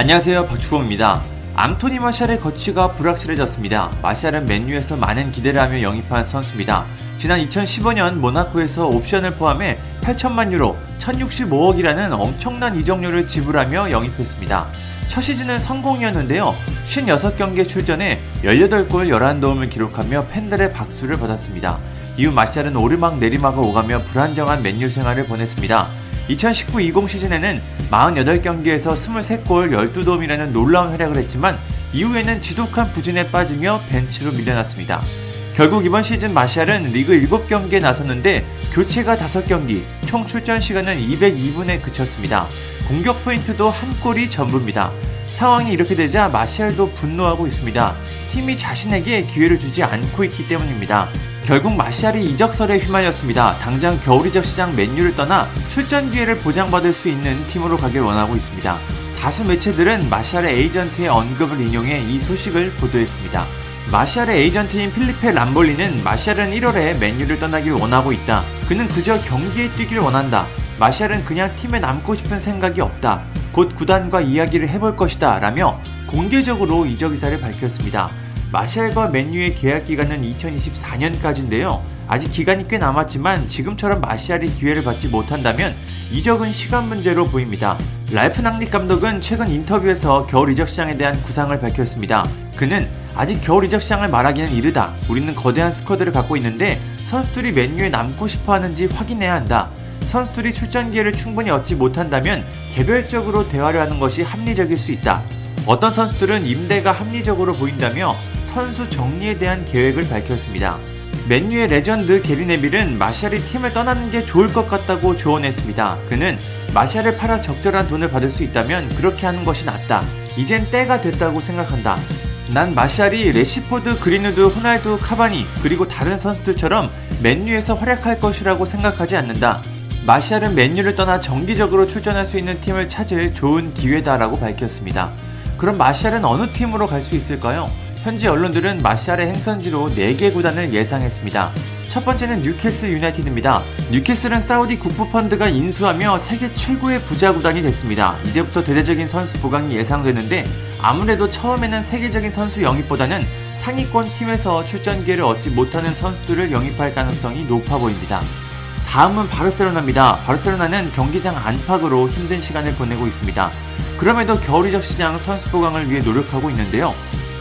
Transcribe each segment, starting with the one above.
안녕하세요 박주호입니다. 앙토니 마샬의 거취가 불확실해졌습니다. 마샬은 맨유에서 많은 기대를 하며 영입한 선수입니다. 지난 2015년 모나코에서 옵션을 포함해 8천만 유로, 1065억이라는 엄청난 이적료를 지불하며 영입했습니다. 첫 시즌은 성공이었는데요. 56경기에 출전해 18골 11도움을 기록하며 팬들의 박수를 받았습니다. 이후 마샬은 오르막 내리막을 오가며 불안정한 맨유 생활을 보냈습니다. 2019-20 시즌에는 48경기에서 23골 12도움이라는 놀라운 활약을 했지만 이후에는 지독한 부진에 빠지며 벤치로 밀려났습니다. 결국 이번 시즌 마샬은 리그 7경기에 나섰는데 교체가 5경기, 총 출전 시간은 202분에 그쳤습니다. 공격 포인트도 한 골이 전부입니다. 상황이 이렇게 되자 마샬도 분노하고 있습니다. 팀이 자신에게 기회를 주지 않고 있기 때문입니다. 결국 마샬이 이적설에 휘말렸습니다. 당장 겨울 이적 시장 맨유를 떠나 출전 기회를 보장받을 수 있는 팀으로 가길 원하고 있습니다. 다수 매체들은 마샬의 에이전트의 언급을 인용해 이 소식을 보도했습니다. 마샬의 에이전트인 필리페 람볼리는 마샬은 1월에 맨유를 떠나길 원하고 있다. 그는 그저 경기에 뛰길 원한다. 마샬은 그냥 팀에 남고 싶은 생각이 없다. 곧 구단과 이야기를 해볼 것이다. 라며 공개적으로 이적 의사를 밝혔습니다. 마샬과 맨유의 계약 기간은 2024년까지인데요. 아직 기간이 꽤 남았지만 지금처럼 마샬이 기회를 받지 못한다면 이적은 시간 문제로 보입니다. 랄프 낭릭 감독은 최근 인터뷰에서 겨울 이적 시장에 대한 구상을 밝혔습니다. 그는 아직 겨울 이적 시장을 말하기는 이르다. 우리는 거대한 스쿼드를 갖고 있는데 선수들이 맨유에 남고 싶어 하는지 확인해야 한다. 선수들이 출전 기회를 충분히 얻지 못한다면 개별적으로 대화를 하는 것이 합리적일 수 있다. 어떤 선수들은 임대가 합리적으로 보인다며 선수 정리에 대한 계획을 밝혔습니다. 맨유의 레전드 게리 네빌은 마샬이 팀을 떠나는 게 좋을 것 같다고 조언했습니다. 그는 마샬을 팔아 적절한 돈을 받을 수 있다면 그렇게 하는 것이 낫다. 이젠 때가 됐다고 생각한다. 난 마샬이 래시포드, 그린우드, 호날두, 카바니 그리고 다른 선수들처럼 맨유에서 활약할 것이라고 생각하지 않는다. 마샬은 맨유를 떠나 정기적으로 출전할 수 있는 팀을 찾을 좋은 기회다라고 밝혔습니다. 그럼 마샬은 어느 팀으로 갈 수 있을까요? 현지 언론들은 마샬의 행선지로 4개 구단을 예상했습니다. 첫 번째는 뉴캐슬 유나이티드입니다. 뉴캐슬은 사우디 국부펀드가 인수하며 세계 최고의 부자 구단이 됐습니다. 이제부터 대대적인 선수 부강이 예상되는데 아무래도 처음에는 세계적인 선수 영입보다는 상위권 팀에서 출전 기회를 얻지 못하는 선수들을 영입할 가능성이 높아 보입니다. 다음은 바르셀로나입니다. 바르셀로나는 경기장 안팎으로 힘든 시간을 보내고 있습니다. 그럼에도 겨울 이적 시장 선수 보강을 위해 노력하고 있는데요.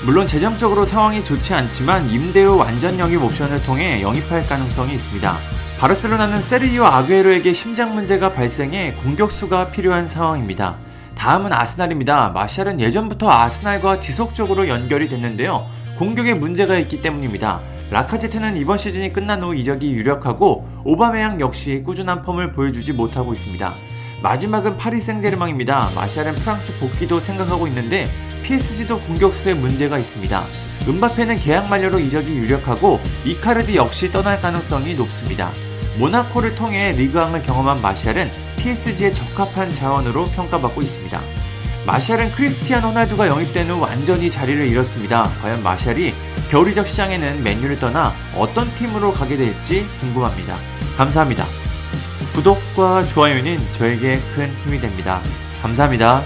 물론 재정적으로 상황이 좋지 않지만 임대후 완전 영입 옵션을 통해 영입할 가능성이 있습니다. 바르셀로나는 세르이오 아구에로에게 심장 문제가 발생해 공격수가 필요한 상황입니다. 다음은 아스날입니다. 마샬은 예전부터 아스날과 지속적으로 연결이 됐는데요. 공격에 문제가 있기 때문입니다. 라카제트는 이번 시즌이 끝난 후 이적이 유력하고 오바메양 역시 꾸준한 폼을 보여주지 못하고 있습니다. 마지막은 파리 생제르맹입니다. 마샬은 프랑스 복귀도 생각하고 있는데 PSG도 공격수에 문제가 있습니다. 은바페는 계약 만료로 이적이 유력하고 이카르디 역시 떠날 가능성이 높습니다. 모나코를 통해 리그왕을 경험한 마샬은 PSG에 적합한 자원으로 평가받고 있습니다. 마샬은 크리스티안 호날두가 영입된 후 완전히 자리를 잃었습니다. 과연 마샬이 겨울 이적 시장에는 맨유를 떠나 어떤 팀으로 가게 될지 궁금합니다. 감사합니다. 구독과 좋아요는 저에게 큰 힘이 됩니다. 감사합니다.